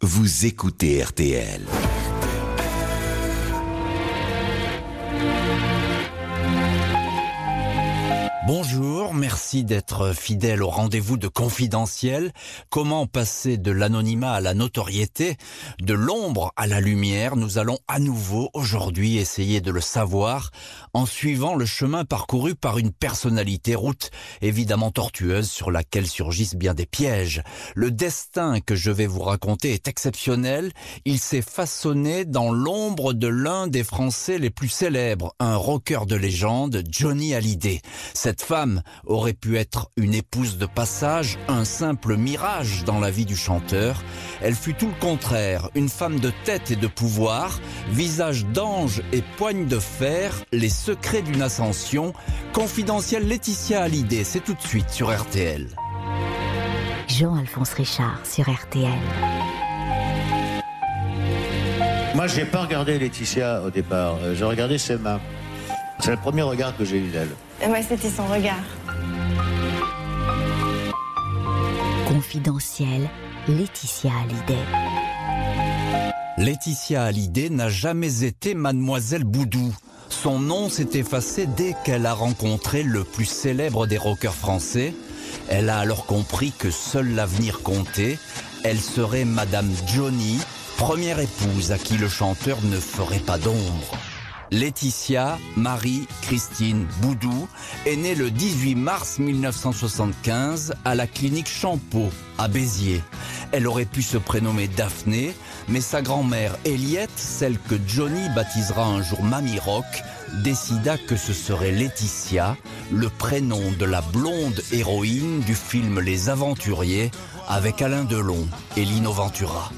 Vous écoutez RTL. Bonjour, merci d'être fidèle au rendez-vous de confidentiel. Comment passer de l'anonymat à la notoriété, de l'ombre à la lumière Nous allons à nouveau aujourd'hui essayer de le savoir en suivant le chemin parcouru par une personnalité, route évidemment tortueuse sur laquelle surgissent bien des pièges. Le destin que je vais vous raconter est exceptionnel. Il s'est façonné dans l'ombre de l'un des Français les plus célèbres, un rocker de légende, Johnny Hallyday. Cette femme aurait pu être une épouse de passage, un simple mirage dans la vie du chanteur. Elle fut tout le contraire, une femme de tête et de pouvoir, visage d'ange et poigne de fer, les secrets d'une ascension. Confidentiel Laetitia Hallyday, c'est tout de suite sur RTL. Jean-Alphonse Richard sur RTL. Moi, j'ai pas regardé Laetitia au départ. Euh, J'ai regardé ses mains. C'est le premier regard que j'ai eu d'elle. Ouais, c'était son regard. Confidentiel, Laetitia Hallyday. Laetitia Hallyday n'a jamais été mademoiselle Boudou. Son nom s'est effacé dès qu'elle a rencontré le plus célèbre des rockers français. Elle a alors compris que seul l'avenir comptait. Elle serait Madame Johnny, première épouse à qui le chanteur ne ferait pas d'ombre. Laetitia Marie-Christine Boudou est née le 18 mars 1975 à la clinique Champeau à Béziers. Elle aurait pu se prénommer Daphné, mais sa grand-mère Eliette, celle que Johnny baptisera un jour Mamie Rock, décida que ce serait Laetitia, le prénom de la blonde héroïne du film Les Aventuriers avec Alain Delon et Lino Ventura.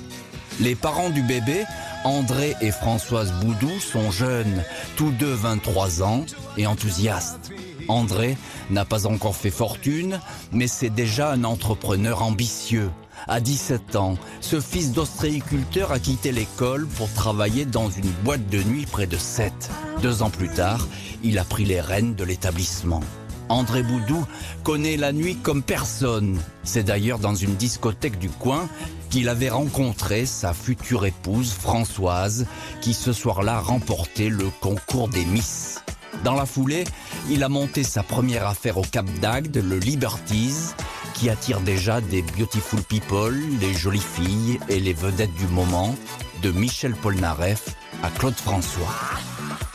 Les parents du bébé, André et Françoise Boudou, sont jeunes, tous deux 23 ans et enthousiastes. André n'a pas encore fait fortune, mais c'est déjà un entrepreneur ambitieux. À 17 ans, ce fils d'ostréiculteur a quitté l'école pour travailler dans une boîte de nuit près de Sète. Deux ans plus tard, il a pris les rênes de l'établissement. André Boudou connaît la nuit comme personne. C'est d'ailleurs dans une discothèque du coin qu'il avait rencontré sa future épouse Françoise, qui ce soir-là remportait le concours des Miss. Dans la foulée, il a monté sa première affaire au Cap d'Agde, le Liberties, qui attire déjà des beautiful people, les jolies filles et les vedettes du moment, de Michel Polnareff à Claude François.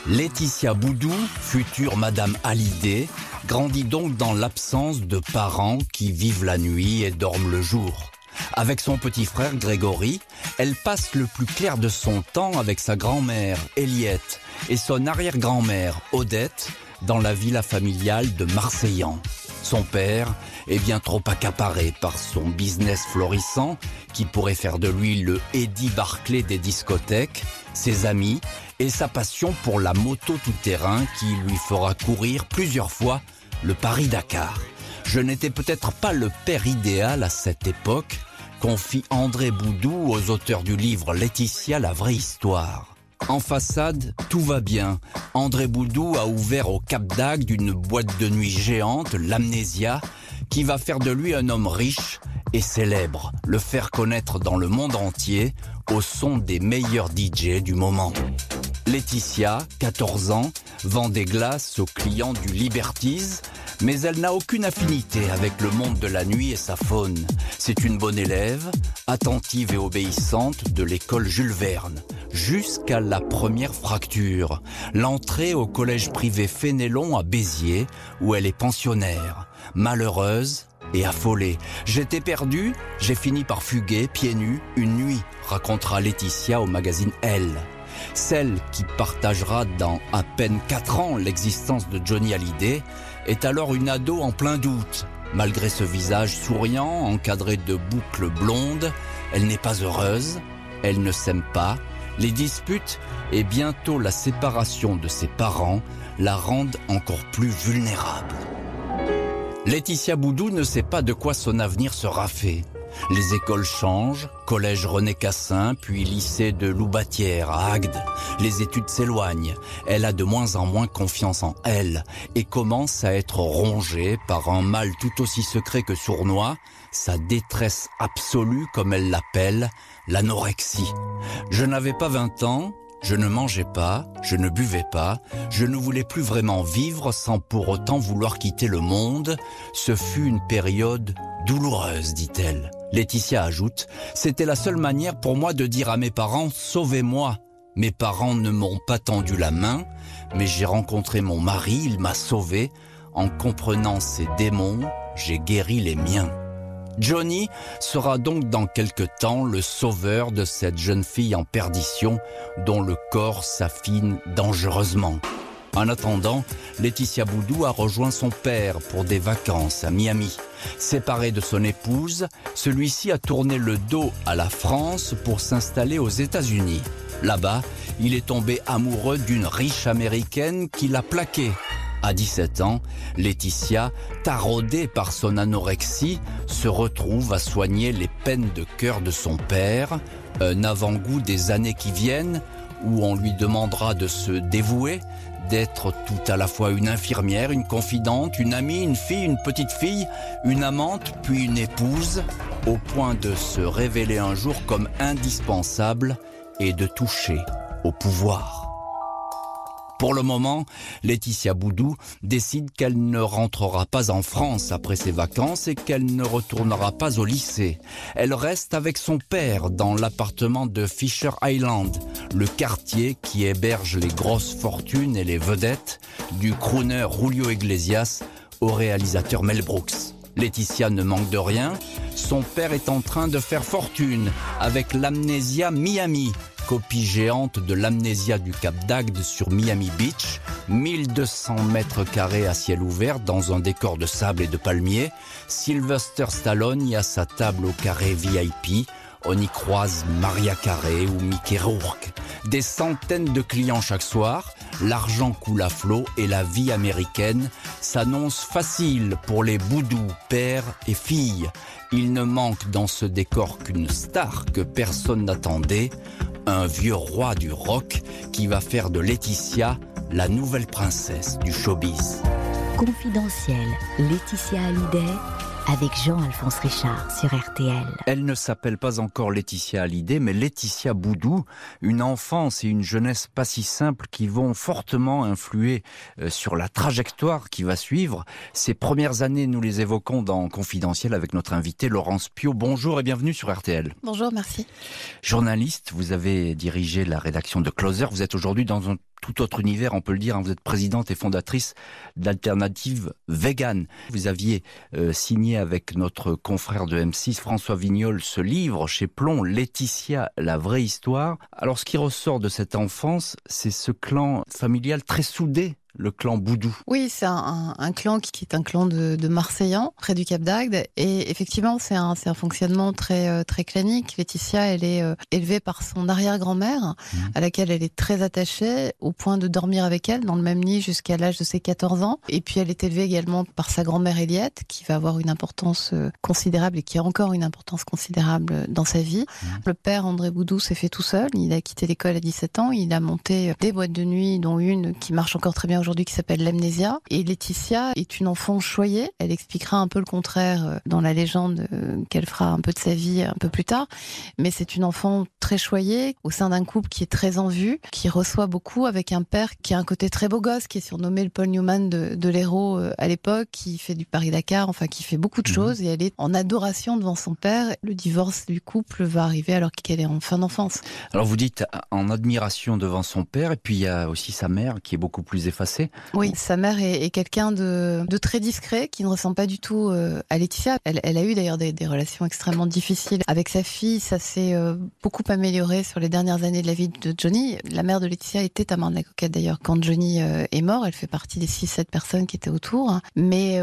Laetitia Boudou, future Madame Hallyday, grandit donc dans l'absence de parents qui vivent la nuit et dorment le jour. Avec son petit frère Grégory, elle passe le plus clair de son temps avec sa grand-mère Eliette et son arrière-grand-mère Odette dans la villa familiale de Marseillan. Son père est bien trop accaparé par son business florissant qui pourrait faire de lui le Eddie Barclay des discothèques, ses amis et sa passion pour la moto tout-terrain qui lui fera courir plusieurs fois le Paris-Dakar. Je n'étais peut-être pas le père idéal à cette époque, confie André Boudou aux auteurs du livre Laetitia, la vraie histoire. En façade, tout va bien. André Boudou a ouvert au Cap d'Agde une boîte de nuit géante, l'Amnésia, qui va faire de lui un homme riche et célèbre, le faire connaître dans le monde entier au son des meilleurs DJ du moment. Laetitia, 14 ans, vend des glaces aux clients du Liberties, mais elle n'a aucune affinité avec le monde de la nuit et sa faune. C'est une bonne élève, attentive et obéissante de l'école Jules Verne, jusqu'à la première fracture, l'entrée au collège privé Fénélon à Béziers, où elle est pensionnaire, malheureuse et affolée. J'étais perdue, j'ai fini par fuguer, pieds nus, une nuit, racontera Laetitia au magazine Elle. Celle qui partagera dans à peine 4 ans l'existence de Johnny Hallyday est alors une ado en plein doute. Malgré ce visage souriant, encadré de boucles blondes, elle n'est pas heureuse, elle ne s'aime pas, les disputes et bientôt la séparation de ses parents la rendent encore plus vulnérable. Laetitia Boudou ne sait pas de quoi son avenir sera fait. Les écoles changent, collège René Cassin, puis lycée de Loubatière à Agde. Les études s'éloignent. Elle a de moins en moins confiance en elle et commence à être rongée par un mal tout aussi secret que sournois, sa détresse absolue comme elle l'appelle, l'anorexie. Je n'avais pas 20 ans, je ne mangeais pas, je ne buvais pas, je ne voulais plus vraiment vivre sans pour autant vouloir quitter le monde. Ce fut une période douloureuse, dit-elle. Laetitia ajoute, c'était la seule manière pour moi de dire à mes parents, sauvez-moi. Mes parents ne m'ont pas tendu la main, mais j'ai rencontré mon mari, il m'a sauvé. En comprenant ses démons, j'ai guéri les miens. Johnny sera donc dans quelque temps le sauveur de cette jeune fille en perdition dont le corps s'affine dangereusement. En attendant, Laetitia Boudou a rejoint son père pour des vacances à Miami. Séparé de son épouse, celui-ci a tourné le dos à la France pour s'installer aux États-Unis. Là-bas, il est tombé amoureux d'une riche américaine qui l'a plaqué. À 17 ans, Laetitia, taraudée par son anorexie, se retrouve à soigner les peines de cœur de son père, un avant-goût des années qui viennent, où on lui demandera de se dévouer, d'être tout à la fois une infirmière, une confidente, une amie, une fille, une petite fille, une amante, puis une épouse, au point de se révéler un jour comme indispensable et de toucher au pouvoir. Pour le moment, Laetitia Boudou décide qu'elle ne rentrera pas en France après ses vacances et qu'elle ne retournera pas au lycée. Elle reste avec son père dans l'appartement de Fisher Island, le quartier qui héberge les grosses fortunes et les vedettes du crooner Julio Iglesias au réalisateur Mel Brooks. Laetitia ne manque de rien, son père est en train de faire fortune avec l'amnésia Miami, copie géante de l'amnésia du Cap d'Agde sur Miami Beach, 1200 mètres carrés à ciel ouvert dans un décor de sable et de palmiers. Sylvester Stallone y a sa table au carré VIP. On y croise Maria Carré ou Mickey Rourke. Des centaines de clients chaque soir, l'argent coule à flot et la vie américaine s'annonce facile pour les boudous, pères et filles. Il ne manque dans ce décor qu'une star que personne n'attendait, un vieux roi du rock qui va faire de Laetitia la nouvelle princesse du showbiz. Confidentiel, Laetitia Hallyday avec Jean-Alphonse Richard sur RTL. Elle ne s'appelle pas encore Laetitia Hallyday, mais Laetitia Boudou, une enfance et une jeunesse pas si simples qui vont fortement influer euh, sur la trajectoire qui va suivre. Ces premières années, nous les évoquons dans Confidentiel avec notre invité Laurence Pio. Bonjour et bienvenue sur RTL. Bonjour, merci. Journaliste, vous avez dirigé la rédaction de Closer. Vous êtes aujourd'hui dans un tout autre univers, on peut le dire. Hein. Vous êtes présidente et fondatrice d'Alternative Vegan. Vous aviez euh, signé avec notre confrère de M6, François Vignol, ce livre chez Plomb, Laetitia, la vraie histoire. Alors ce qui ressort de cette enfance, c'est ce clan familial très soudé le clan Boudou. Oui, c'est un, clan qui est un clan de, de Marseillans, près du Cap d'Agde. Et effectivement, c'est un, un, fonctionnement très, euh, très clanique. Laetitia, elle est euh, élevée par son arrière-grand-mère, mmh. à laquelle elle est très attachée, au point de dormir avec elle dans le même lit jusqu'à l'âge de ses 14 ans. Et puis, elle est élevée également par sa grand-mère Eliette, qui va avoir une importance euh, considérable et qui a encore une importance considérable dans sa vie. Mmh. Le père, André Boudou, s'est fait tout seul. Il a quitté l'école à 17 ans. Il a monté des boîtes de nuit, dont une qui marche encore très bien aujourd'hui qui s'appelle l'amnésia. Et Laetitia est une enfant choyée. Elle expliquera un peu le contraire euh, dans la légende euh, qu'elle fera un peu de sa vie un peu plus tard. Mais c'est une enfant très choyée au sein d'un couple qui est très en vue, qui reçoit beaucoup avec un père qui a un côté très beau gosse, qui est surnommé le Paul Newman de, de l'héros euh, à l'époque, qui fait du Paris-Dakar, enfin qui fait beaucoup de mhm. choses. Et elle est en adoration devant son père. Le divorce du couple va arriver alors qu'elle est en fin d'enfance. Alors vous dites en admiration devant son père, et puis il y a aussi sa mère qui est beaucoup plus effacée. Oui, sa mère est, quelqu'un de, très discret, qui ne ressemble pas du tout euh, à Laetitia. Elle, a eu d'ailleurs des, relations extrêmement difficiles avec sa fille. Ça s'est euh, beaucoup amélioré sur les dernières années de la vie de Johnny. La mère de Laetitia était à de la coquette d'ailleurs quand Johnny euh, est mort. Elle fait partie des 6-7 personnes qui étaient autour. Mais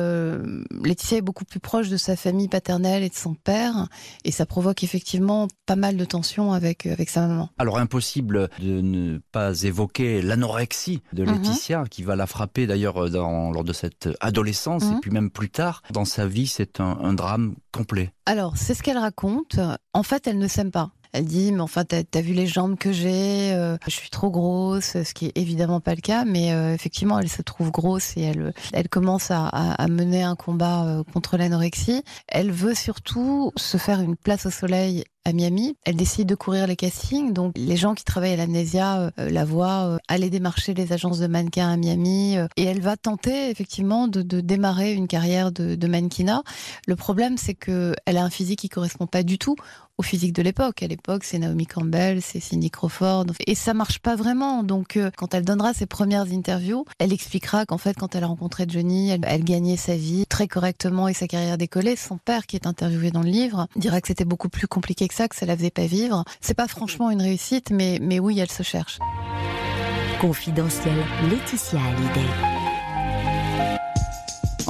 Laetitia est beaucoup plus proche de sa famille paternelle et de son père. Et ça provoque effectivement pas mal de tensions avec, avec sa maman. Alors impossible de ne pas évoquer l'anorexie de mhm. Laetitia qui qui va la frapper d'ailleurs lors de cette adolescence et mhm. puis même plus tard dans sa vie, c'est un drame complet. Alors, c'est ce qu'elle raconte. En fait, elle ne s'aime pas. Elle dit, mais enfin, t'as as vu les jambes que j'ai, euh, je suis trop grosse, ce qui est évidemment pas le cas, mais euh, effectivement, elle se trouve grosse et elle, elle commence à, à, mener un combat euh, contre l'anorexie. Elle veut surtout se faire une place au soleil à Miami. Elle décide de courir les castings. Donc, les gens qui travaillent à l'amnésia euh, la voient aller démarcher les agences de mannequins à Miami. Et elle va tenter, effectivement, de, de démarrer une carrière de, de mannequinat. Le problème, c'est que elle a un physique qui correspond pas du tout physique de l'époque. À l'époque, c'est Naomi Campbell, c'est Cindy Crawford. Et ça marche pas vraiment. Donc, quand elle donnera ses premières interviews, elle expliquera qu'en fait, quand elle a rencontré Johnny, elle, gagnait sa vie très correctement et sa carrière décollée. Son père, qui est interviewé dans le livre, dira que c'était beaucoup plus compliqué ça que ça la faisait pas vivre. C'est pas franchement une réussite, mais, mais oui, elle se cherche. Confidentiel, Laetitia Hallyday.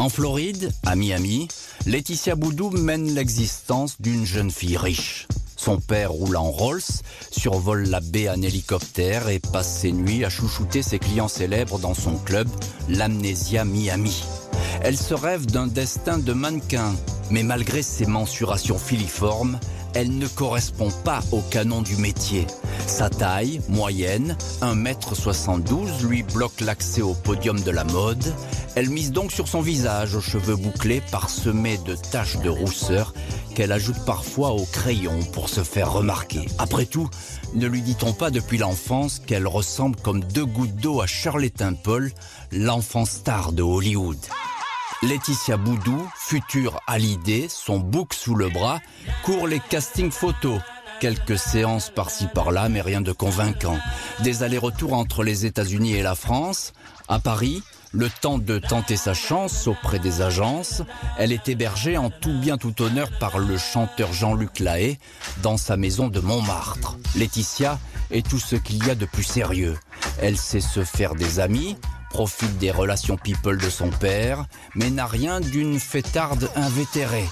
En Floride, à Miami, Laetitia Boudou mène l'existence d'une jeune fille riche. Son père roule en Rolls, survole la baie en hélicoptère et passe ses nuits à chouchouter ses clients célèbres dans son club, l'Amnesia Miami. Elle se rêve d'un destin de mannequin, mais malgré ses mensurations filiformes, elle ne correspond pas au canon du métier. Sa taille, moyenne, 1m72, lui bloque l'accès au podium de la mode. Elle mise donc sur son visage aux cheveux bouclés parsemés de taches de rousseur qu'elle ajoute parfois au crayon pour se faire remarquer. Après tout, ne lui dit-on pas depuis l'enfance qu'elle ressemble comme deux gouttes d'eau à Shirley Temple, l'enfant star de Hollywood Laetitia Boudou, future l'idée, son bouc sous le bras, court les castings photos. Quelques séances par-ci par-là, mais rien de convaincant. Des allers-retours entre les États-Unis et la France. À Paris, le temps de tenter sa chance auprès des agences, elle est hébergée en tout bien tout honneur par le chanteur Jean-Luc Lahaye dans sa maison de Montmartre. Laetitia est tout ce qu'il y a de plus sérieux. Elle sait se faire des amis, profite des relations people de son père, mais n'a rien d'une fêtarde invétérée.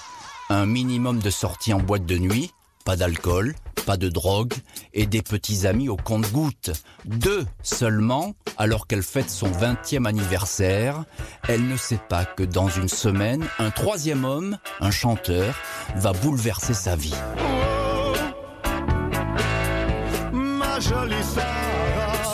Un minimum de sorties en boîte de nuit, pas d'alcool, pas de drogue et des petits amis au compte-gouttes. Deux seulement, alors qu'elle fête son 20e anniversaire. Elle ne sait pas que dans une semaine, un troisième homme, un chanteur, va bouleverser sa vie.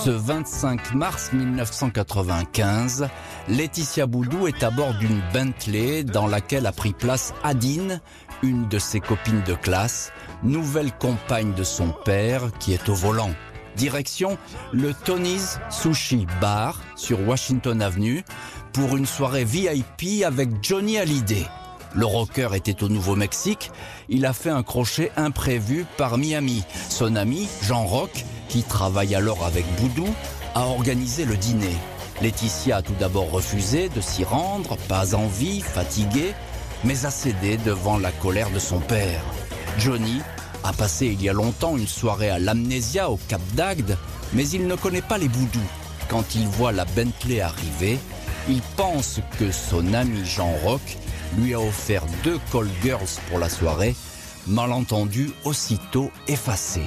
Ce 25 mars 1995, Laetitia Boudou est à bord d'une Bentley dans laquelle a pris place Adine, une de ses copines de classe, nouvelle compagne de son père qui est au volant. Direction le Tony's Sushi Bar sur Washington Avenue pour une soirée VIP avec Johnny Hallyday. Le rocker était au Nouveau-Mexique. Il a fait un crochet imprévu par Miami. Son ami, Jean Rock, qui travaille alors avec Boudou, a organisé le dîner. Laetitia a tout d'abord refusé de s'y rendre, pas envie, fatiguée, mais a cédé devant la colère de son père. Johnny a passé il y a longtemps une soirée à l'amnésia au Cap d'Agde, mais il ne connaît pas les Boudou. Quand il voit la Bentley arriver, il pense que son ami Jean Rock lui a offert deux call girls pour la soirée, malentendu aussitôt effacé.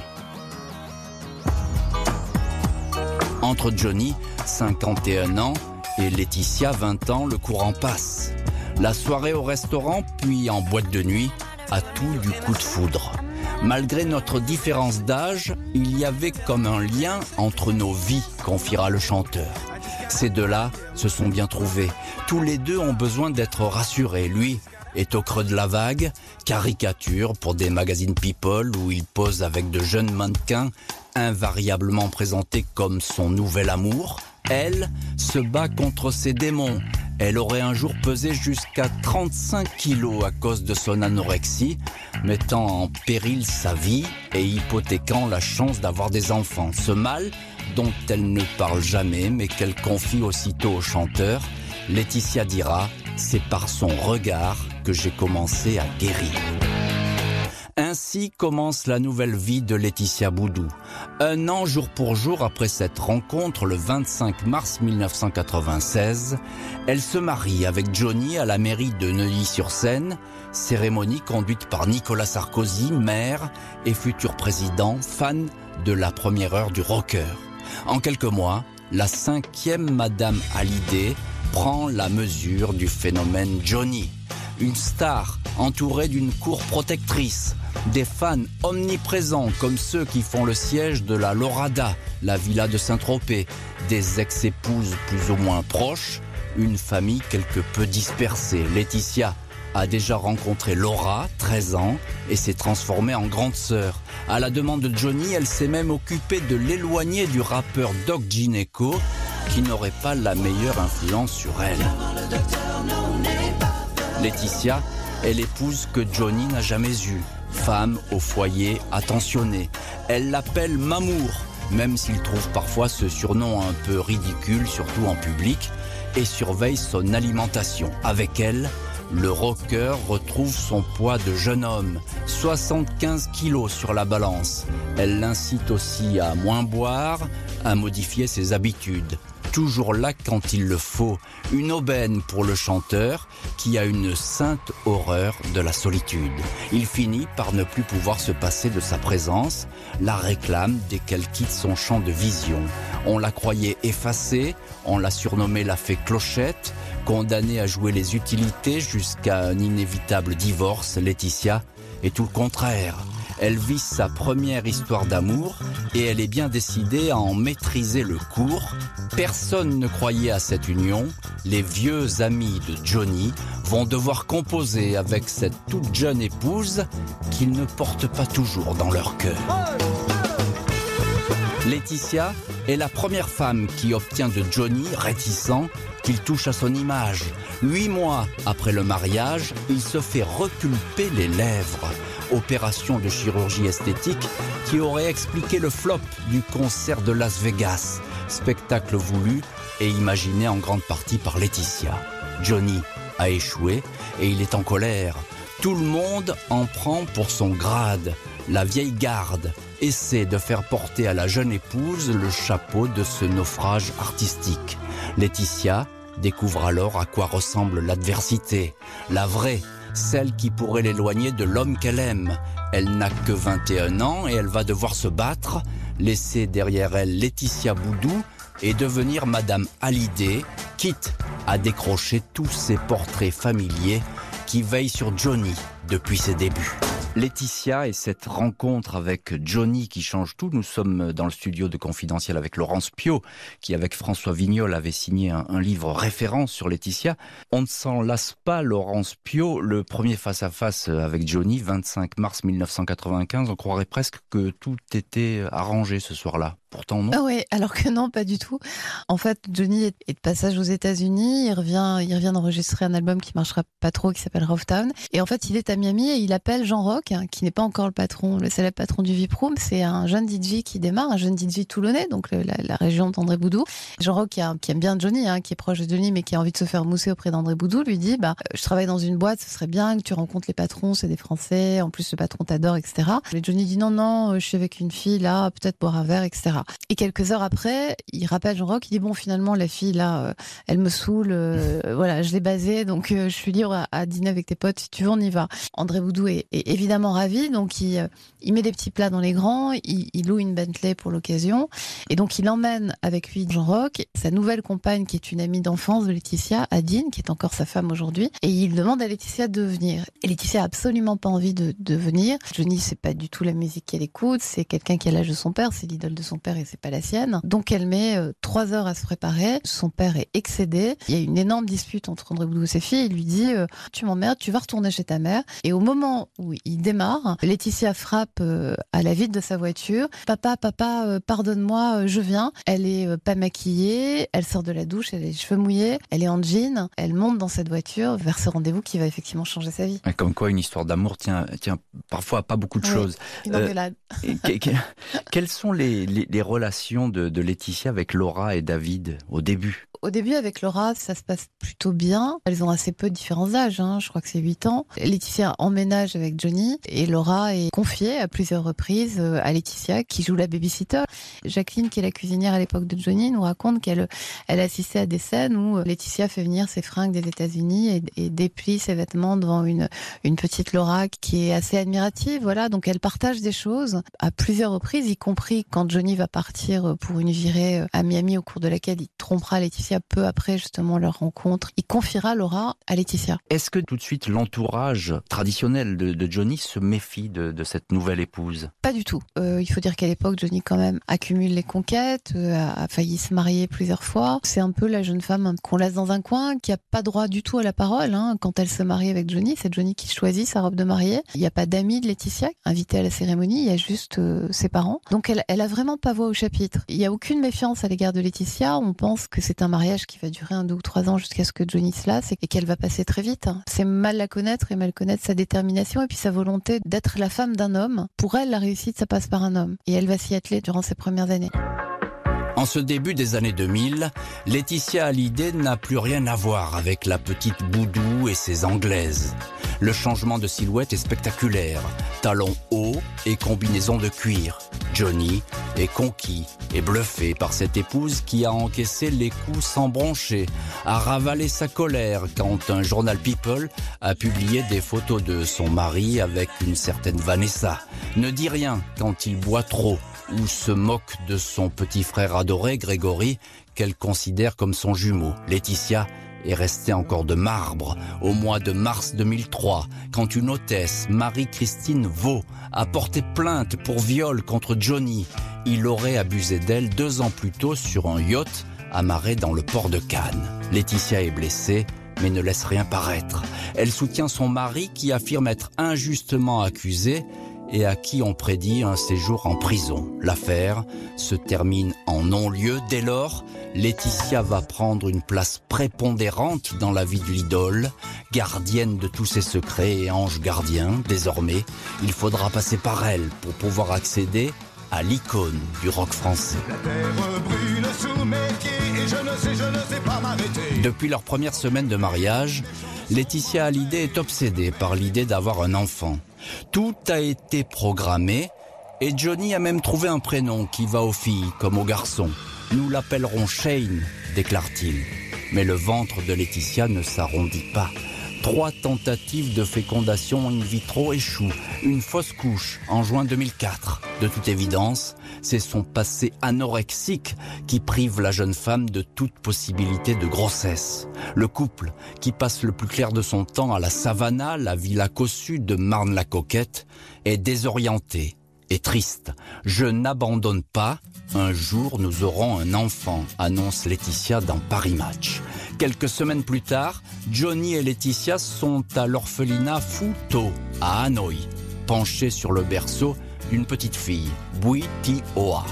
Entre Johnny, 51 ans, et Laetitia, 20 ans, le courant passe. La soirée au restaurant, puis en boîte de nuit, a tout du coup de foudre. Malgré notre différence d'âge, il y avait comme un lien entre nos vies, confiera le chanteur. Ces deux-là se sont bien trouvés. Tous les deux ont besoin d'être rassurés. Lui est au creux de la vague, caricature pour des magazines People où il pose avec de jeunes mannequins invariablement présentés comme son nouvel amour. Elle se bat contre ses démons. Elle aurait un jour pesé jusqu'à 35 kilos à cause de son anorexie, mettant en péril sa vie et hypothéquant la chance d'avoir des enfants. Ce mal, dont elle ne parle jamais mais qu'elle confie aussitôt au chanteur, Laetitia dira C'est par son regard que j'ai commencé à guérir. Ainsi commence la nouvelle vie de Laetitia Boudou. Un an jour pour jour après cette rencontre, le 25 mars 1996, elle se marie avec Johnny à la mairie de Neuilly-sur-Seine, cérémonie conduite par Nicolas Sarkozy, maire et futur président, fan de la première heure du rocker. En quelques mois, la cinquième Madame Hallyday prend la mesure du phénomène Johnny. Une star entourée d'une cour protectrice, des fans omniprésents comme ceux qui font le siège de la Lorada, la villa de Saint-Tropez, des ex-épouses plus ou moins proches, une famille quelque peu dispersée. Laetitia a déjà rencontré Laura, 13 ans, et s'est transformée en grande sœur. À la demande de Johnny, elle s'est même occupée de l'éloigner du rappeur Doc Gineco, qui n'aurait pas la meilleure influence sur elle. Laetitia est l'épouse que Johnny n'a jamais eue. Femme au foyer attentionnée. Elle l'appelle Mamour, même s'il trouve parfois ce surnom un peu ridicule, surtout en public, et surveille son alimentation. Avec elle, le rocker retrouve son poids de jeune homme, 75 kilos sur la balance. Elle l'incite aussi à moins boire, à modifier ses habitudes toujours là quand il le faut, une aubaine pour le chanteur qui a une sainte horreur de la solitude. Il finit par ne plus pouvoir se passer de sa présence, la réclame dès qu'elle quitte son champ de vision. On la croyait effacée, on l'a surnommée la fée clochette, condamnée à jouer les utilités jusqu'à un inévitable divorce, Laetitia est tout le contraire. Elle vit sa première histoire d'amour et elle est bien décidée à en maîtriser le cours. Personne ne croyait à cette union. Les vieux amis de Johnny vont devoir composer avec cette toute jeune épouse qu'ils ne portent pas toujours dans leur cœur. Laetitia est la première femme qui obtient de Johnny, réticent, qu'il touche à son image. Huit mois après le mariage, il se fait reculper les lèvres opération de chirurgie esthétique qui aurait expliqué le flop du concert de Las Vegas, spectacle voulu et imaginé en grande partie par Laetitia. Johnny a échoué et il est en colère. Tout le monde en prend pour son grade. La vieille garde essaie de faire porter à la jeune épouse le chapeau de ce naufrage artistique. Laetitia découvre alors à quoi ressemble l'adversité, la vraie celle qui pourrait l'éloigner de l'homme qu'elle aime. Elle n'a que 21 ans et elle va devoir se battre, laisser derrière elle Laetitia Boudou et devenir Madame Hallyday, quitte à décrocher tous ses portraits familiers qui veillent sur Johnny depuis ses débuts. Laetitia et cette rencontre avec Johnny qui change tout. Nous sommes dans le studio de Confidentiel avec Laurence Pio, qui avec François Vignol avait signé un, livre référence sur Laetitia. On ne s'en lasse pas, Laurence Pio. Le premier face-à-face avec Johnny, 25 mars 1995, on croirait presque que tout était arrangé ce soir-là. Pourtant, non. Ah oui, alors que non, pas du tout. En fait, Johnny est de passage aux États-Unis. Il revient, il revient d'enregistrer un album qui marchera pas trop, qui s'appelle Rough Town. Et en fait, il est à Miami et il appelle Jean Rock, hein, qui n'est pas encore le patron, le célèbre patron du VIP C'est un jeune DJ qui démarre, un jeune DJ toulonnais, donc la, région d'André Boudou. Jean Rock, qui, aime bien Johnny, hein, qui est proche de Johnny, mais qui a envie de se faire mousser auprès d'André Boudou, lui dit, bah, je travaille dans une boîte, ce serait bien que tu rencontres les patrons, c'est des Français. En plus, le patron t'adore, etc. Et Johnny dit, non, non, je suis avec une fille là, peut-être boire un verre, etc. Et quelques heures après, il rappelle Jean Rock, il dit bon finalement la fille là, euh, elle me saoule, euh, voilà, je l'ai basée, donc euh, je suis libre à, dîner avec tes potes, si tu veux on y va. André Boudou est, évidemment ravi, donc il, il met des petits plats dans les grands, il, loue une Bentley pour l'occasion, et donc il emmène avec lui Jean Rock, sa nouvelle compagne qui est une amie d'enfance de Laetitia, Adine, qui est encore sa femme aujourd'hui, et il demande à Laetitia de venir. Et Laetitia a absolument pas envie de, de venir. Johnny c'est pas du tout la musique qu'elle écoute, c'est quelqu'un qui a l'âge de son père, c'est l'idole de son père et c'est pas la sienne. Donc elle met euh, trois heures à se préparer. Son père est excédé. Il y a une énorme dispute entre André Boudou et ses filles. Il lui dit euh, Tu m'emmerdes, tu vas retourner chez ta mère. Et au moment où il démarre, Laetitia frappe euh, à la vitre de sa voiture Papa, papa, pardonne-moi, je viens. Elle est pas maquillée, elle sort de la douche, elle a les cheveux mouillés, elle est en jean, elle monte dans cette voiture vers ce rendez-vous qui va effectivement changer sa vie. Comme quoi, une histoire d'amour tient, tient parfois à pas beaucoup de choses. quelles sont les, les relations de, de Laetitia avec Laura et David au début Au début, avec Laura, ça se passe plutôt bien. Elles ont assez peu de différents âges, hein. je crois que c'est 8 ans. Laetitia emménage avec Johnny et Laura est confiée à plusieurs reprises euh, à Laetitia qui joue la babysitter. Jacqueline, qui est la cuisinière à l'époque de Johnny, nous raconte qu'elle elle assistait à des scènes où euh, Laetitia fait venir ses fringues des États-Unis et, et, déplie ses vêtements devant une, une petite Laura qui est assez admirative. Voilà, donc elle partage des choses à plusieurs reprises, y compris quand Johnny va partir pour une virée à Miami au cours de laquelle il trompera Laetitia peu après justement leur rencontre. Il confiera Laura à Laetitia. Est-ce que tout de suite l'entourage traditionnel de, de, Johnny se méfie de, de, cette nouvelle épouse? Pas du tout. Euh, il faut dire qu'à l'époque, Johnny quand même accumule les conquêtes, euh, a, a, failli se marier plusieurs fois. C'est un peu la jeune femme qu'on laisse dans un coin, qui a pas droit du tout à la parole. Hein. Quand elle se marie avec Johnny, c'est Johnny qui choisit sa robe de mariée. Il n'y a pas d'amis de Laetitia invité à la cérémonie, il y a juste euh, ses parents. Donc elle, elle a vraiment pas voix au chapitre. Il n'y a aucune méfiance à l'égard de Laetitia. On pense que c'est un qui va durer un, deux ou trois ans jusqu'à ce que Johnny se lasse et qu'elle va passer très vite. C'est mal la connaître et mal connaître sa détermination et puis sa volonté d'être la femme d'un homme. Pour elle, la réussite, ça passe par un homme. Et elle va s'y atteler durant ses premières années. En ce début des années 2000, Laetitia Hallyday n'a plus rien à voir avec la petite Boudou et ses Anglaises. Le changement de silhouette est spectaculaire. Talons hauts et combinaison de cuir. Johnny est conquis et bluffé par cette épouse qui a encaissé les coups sans broncher, a ravalé sa colère quand un journal People a publié des photos de son mari avec une certaine Vanessa. Ne dit rien quand il boit trop ou se moque de son petit frère adoré, Grégory, qu'elle considère comme son jumeau. Laetitia est restée encore de marbre au mois de mars 2003, quand une hôtesse, Marie-Christine Vaux, a porté plainte pour viol contre Johnny. Il aurait abusé d'elle deux ans plus tôt sur un yacht amarré dans le port de Cannes. Laetitia est blessée, mais ne laisse rien paraître. Elle soutient son mari qui affirme être injustement accusé et à qui on prédit un séjour en prison. L'affaire se termine en non-lieu. Dès lors, Laetitia va prendre une place prépondérante dans la vie de l'idole, gardienne de tous ses secrets et ange gardien. Désormais, il faudra passer par elle pour pouvoir accéder à l'icône du rock français. Depuis leur première semaine de mariage, Laetitia Hallyday est obsédée par l'idée d'avoir un enfant. Tout a été programmé et Johnny a même trouvé un prénom qui va aux filles comme aux garçons. Nous l'appellerons Shane, déclare-t-il. Mais le ventre de Laetitia ne s'arrondit pas. Trois tentatives de fécondation in vitro échouent. Une fausse couche en juin 2004. De toute évidence, c'est son passé anorexique qui prive la jeune femme de toute possibilité de grossesse. Le couple, qui passe le plus clair de son temps à la Savannah, la villa cossue de Marne-la-Coquette, est désorienté et triste. Je n'abandonne pas. Un jour, nous aurons un enfant, annonce Laetitia dans Paris Match. Quelques semaines plus tard, Johnny et Laetitia sont à l'orphelinat Futo, à Hanoï, penchés sur le berceau d'une petite fille, Bui Ti Oa.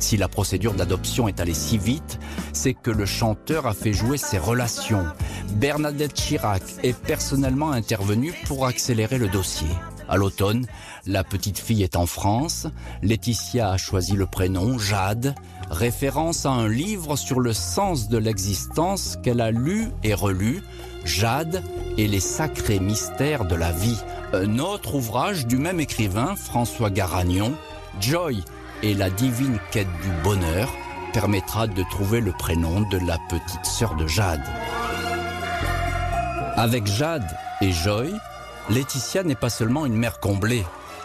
Si la procédure d'adoption est allée si vite, c'est que le chanteur a fait jouer ses relations. Bernadette Chirac est personnellement intervenue pour accélérer le dossier. À l'automne, la petite fille est en France. Laetitia a choisi le prénom Jade, référence à un livre sur le sens de l'existence qu'elle a lu et relu, Jade et les sacrés mystères de la vie. Un autre ouvrage du même écrivain, François Garagnon, Joy et la divine quête du bonheur, permettra de trouver le prénom de la petite sœur de Jade. Avec Jade et Joy, Laetitia n'est pas seulement une mère comblée.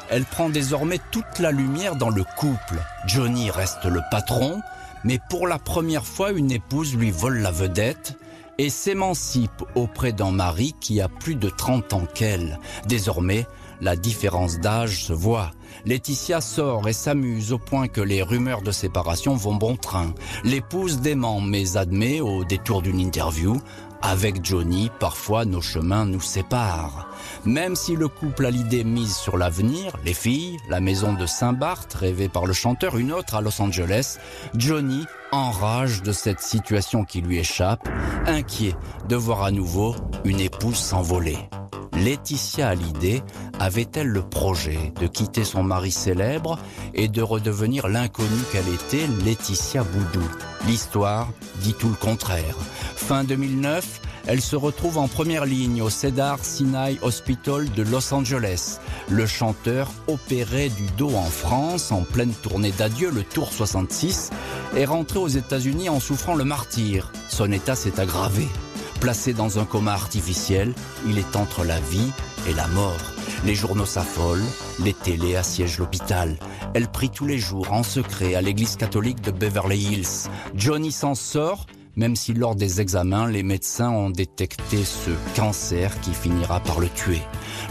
Elle prend désormais toute la lumière dans le couple. Johnny reste le patron, mais pour la première fois, une épouse lui vole la vedette et s'émancipe auprès d'un mari qui a plus de 30 ans qu'elle. Désormais, la différence d'âge se voit. Laetitia sort et s'amuse au point que les rumeurs de séparation vont bon train. L'épouse dément mais admet au détour d'une interview avec Johnny, parfois nos chemins nous séparent. Même si le couple a l'idée mise sur l'avenir, les filles, la maison de Saint-Barth rêvée par le chanteur, une autre à Los Angeles, Johnny enrage de cette situation qui lui échappe, inquiet de voir à nouveau une épouse s'envoler. Laetitia Hallyday avait-elle le projet de quitter son mari célèbre et de redevenir l'inconnue qu'elle était, Laetitia Boudou? L'histoire dit tout le contraire. Fin 2009, elle se retrouve en première ligne au Cedar Sinai Hospital de Los Angeles. Le chanteur, opéré du dos en France, en pleine tournée d'adieu, le Tour 66, est rentré aux États-Unis en souffrant le martyr. Son état s'est aggravé. Placé dans un coma artificiel, il est entre la vie et la mort. Les journaux s'affolent, les télés assiègent l'hôpital. Elle prie tous les jours en secret à l'église catholique de Beverly Hills. Johnny s'en sort, même si lors des examens, les médecins ont détecté ce cancer qui finira par le tuer.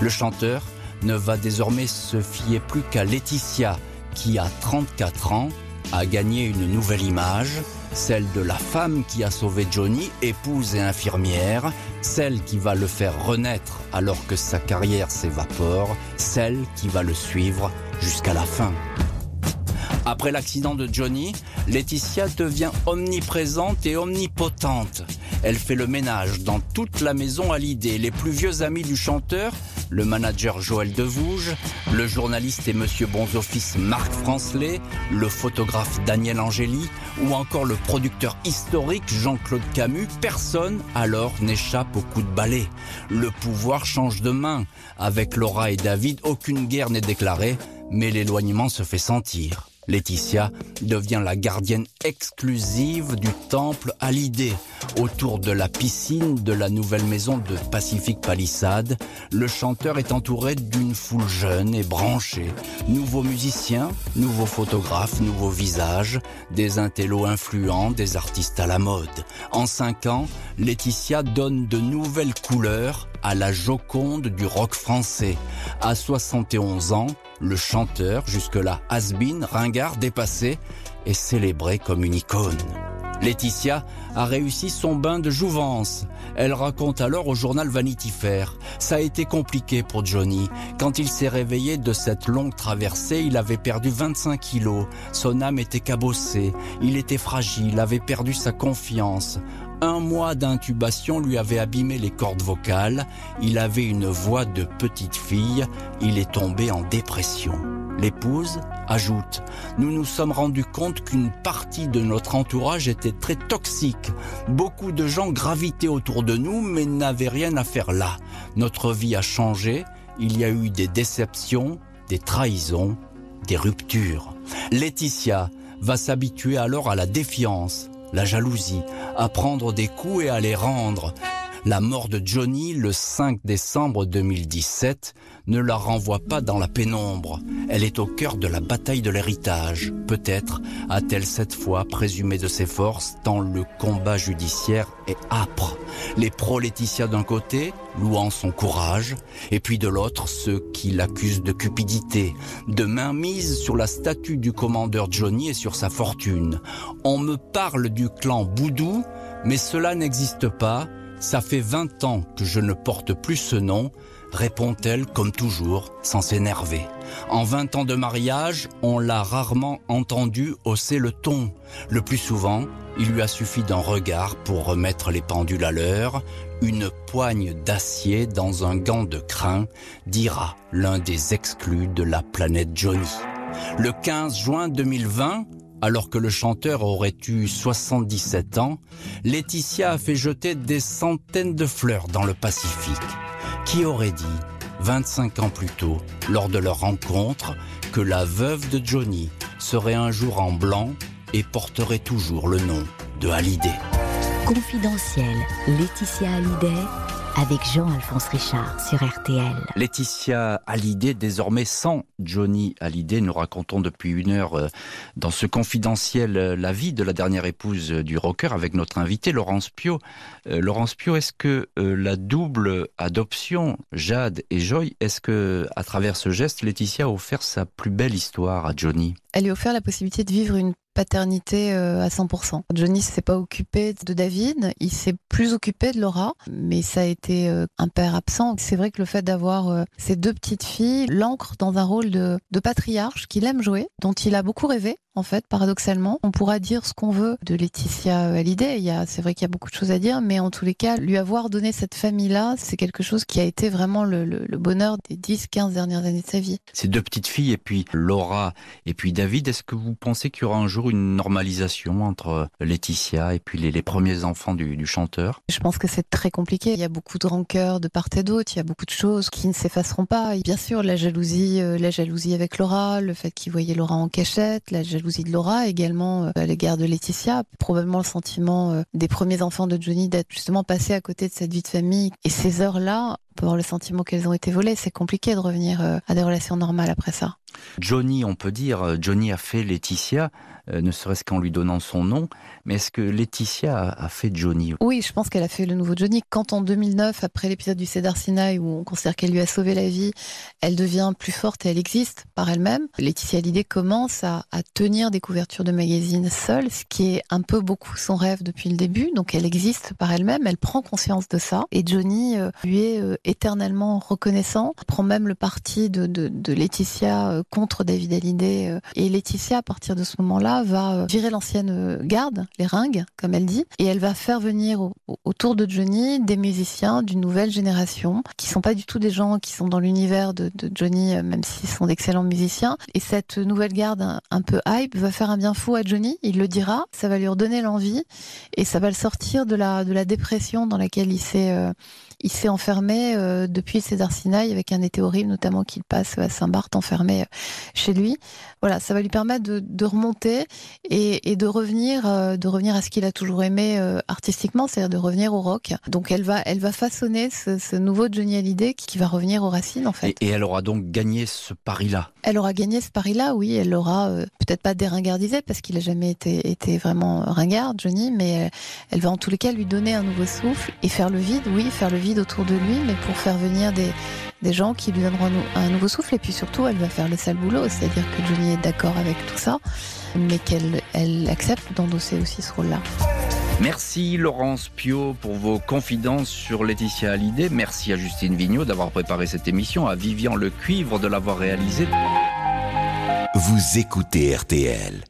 Le chanteur ne va désormais se fier plus qu'à Laetitia, qui a 34 ans, a gagné une nouvelle image, celle de la femme qui a sauvé Johnny, épouse et infirmière, celle qui va le faire renaître alors que sa carrière s'évapore, celle qui va le suivre jusqu'à la fin. Après l'accident de Johnny, Laetitia devient omniprésente et omnipotente. Elle fait le ménage dans toute la maison à l'idée. Les plus vieux amis du chanteur, le manager Joël Devouge, le journaliste et monsieur Bons Office Marc Francelet, le photographe Daniel Angéli ou encore le producteur historique Jean-Claude Camus, personne alors n'échappe au coup de balai. Le pouvoir change de main. Avec Laura et David, aucune guerre n'est déclarée, mais l'éloignement se fait sentir. Laetitia devient la gardienne exclusive du temple à l'idée. Autour de la piscine de la nouvelle maison de Pacific Palisade, le chanteur est entouré d'une foule jeune et branchée. Nouveaux musiciens, nouveaux photographes, nouveaux visages, des intellos influents, des artistes à la mode. En cinq ans, Laetitia donne de nouvelles couleurs à la Joconde du rock français. À 71 ans, le chanteur, jusque-là has-been, ringard, dépassé, est célébré comme une icône. Laetitia a réussi son bain de jouvence. Elle raconte alors au journal Vanity Fair. Ça a été compliqué pour Johnny. Quand il s'est réveillé de cette longue traversée, il avait perdu 25 kilos. Son âme était cabossée. Il était fragile, avait perdu sa confiance. Un mois d'intubation lui avait abîmé les cordes vocales. Il avait une voix de petite fille. Il est tombé en dépression. L'épouse ajoute Nous nous sommes rendus compte qu'une partie de notre entourage était très toxique. Beaucoup de gens gravitaient autour de nous mais n'avaient rien à faire là. Notre vie a changé. Il y a eu des déceptions, des trahisons, des ruptures. Laetitia va s'habituer alors à la défiance, la jalousie, à prendre des coups et à les rendre. La mort de Johnny le 5 décembre 2017 ne la renvoie pas dans la pénombre. Elle est au cœur de la bataille de l'héritage. Peut-être a-t-elle cette fois présumé de ses forces tant le combat judiciaire est âpre. Les pro-Laetitia d'un côté, louant son courage, et puis de l'autre ceux qui l'accusent de cupidité, de mainmise sur la statue du commandeur Johnny et sur sa fortune. On me parle du clan Boudou, mais cela n'existe pas ça fait 20 ans que je ne porte plus ce nom, répond-elle comme toujours, sans s'énerver. En 20 ans de mariage, on l'a rarement entendu hausser le ton. Le plus souvent, il lui a suffi d'un regard pour remettre les pendules à l'heure, une poigne d'acier dans un gant de crin, dira l'un des exclus de la planète Johnny. Le 15 juin 2020, alors que le chanteur aurait eu 77 ans, Laetitia a fait jeter des centaines de fleurs dans le Pacifique. Qui aurait dit, 25 ans plus tôt, lors de leur rencontre, que la veuve de Johnny serait un jour en blanc et porterait toujours le nom de Hallyday? Confidentiel, Laetitia Hallyday avec Jean-Alphonse Richard sur RTL. Laetitia Hallyday, désormais sans Johnny Hallyday, nous racontons depuis une heure euh, dans ce confidentiel euh, la vie de la dernière épouse du rocker avec notre invité Laurence Pio. Euh, Laurence Pio, est-ce que la double adoption Jade et Joy, est-ce que à travers ce geste, Laetitia a offert sa plus belle histoire à Johnny? Elle lui a offert la possibilité de vivre une paternité euh, à 100%. Johnny s'est pas occupé de David, il s'est plus occupé de Laura, mais ça a été euh, un père absent. C'est vrai que le fait d'avoir euh, ces deux petites filles l'ancre dans un rôle de, de patriarche qu'il aime jouer, dont il a beaucoup rêvé en fait, paradoxalement. On pourra dire ce qu'on veut de Laetitia Hallyday. Il y a, c'est vrai qu'il y a beaucoup de choses à dire, mais en tous les cas, lui avoir donné cette famille-là, c'est quelque chose qui a été vraiment le, le, le bonheur des 10, 15 dernières années de sa vie. Ces deux petites filles, et puis Laura, et puis David, est-ce que vous pensez qu'il y aura un jour une normalisation entre Laetitia et puis les, les premiers enfants du, du chanteur? Je pense que c'est très compliqué. Il y a beaucoup de rancœur de part et d'autre. Il y a beaucoup de choses qui ne s'effaceront pas. Et bien sûr, la jalousie, euh, la jalousie avec Laura, le fait qu'il voyait Laura en cachette, la jalousie de Laura également euh, à l'égard de Laetitia, probablement le sentiment euh, des premiers enfants de Johnny d'être justement passé à côté de cette vie de famille. Et ces heures-là, on peut avoir le sentiment qu'elles ont été volées. C'est compliqué de revenir à des relations normales après ça. Johnny, on peut dire, Johnny a fait Laetitia, euh, ne serait-ce qu'en lui donnant son nom. Mais est-ce que Laetitia a, fait Johnny Oui, je pense qu'elle a fait le nouveau Johnny. Quand en 2009, après l'épisode du Cédar Sinai, où on considère qu'elle lui a sauvé la vie, elle devient plus forte et elle existe par elle-même, Laetitia Hallyday commence à, tenir des couvertures de magazines seule, ce qui est un peu beaucoup son rêve depuis le début. Donc elle existe par elle-même, elle prend conscience de ça. Et Johnny euh, lui est euh, éternellement reconnaissant, prend même le parti de, Laetitia euh, contre David Hallyday. euh, Et Laetitia, à partir de ce moment-là, va euh, virer l'ancienne euh, garde, les ringues, comme elle dit, et elle va faire venir au- au- autour de Johnny des musiciens d'une nouvelle génération, qui sont pas du tout des gens qui sont dans l'univers de, de Johnny, même s'ils sont d'excellents musiciens. Et cette nouvelle garde un, peu hype va faire un bien fou à Johnny, il le dira, ça va lui redonner l'envie, et ça va le sortir de la, de la dépression dans laquelle il s'est... euh, il s'est enfermé euh, depuis César Sinaï avec un été horrible, notamment qu'il passe à Saint-Barth enfermé chez lui. Voilà, ça va lui permettre de, remonter et, de revenir, euh, de revenir à ce qu'il a toujours aimé euh, artistiquement, c'est-à-dire de revenir au rock. Donc elle va, elle va façonner ce, nouveau Johnny Hallyday qui, qui va revenir aux racines en fait. et, et elle aura donc gagné ce pari-là. Elle aura gagné ce pari-là, oui. Elle l'aura euh, peut-être pas déringardisé parce qu'il a jamais été, vraiment ringard, Johnny, mais euh, elle va en tous les cas lui donner un nouveau souffle et faire le vide, oui, faire le vide autour de lui, mais pour faire venir des, gens qui lui donneront un, nou- un nouveau souffle. Et puis surtout, elle va faire le sale boulot, c'est-à-dire que Johnny est d'accord avec tout ça, mais qu'elle elle accepte d'endosser aussi ce rôle-là. Merci Laurence Pio pour vos confidences sur Laetitia Hallyday. Merci à Justine Vignot d'avoir préparé cette émission, à Vivian Le Cuivre de l'avoir réalisée. Vous écoutez RTL.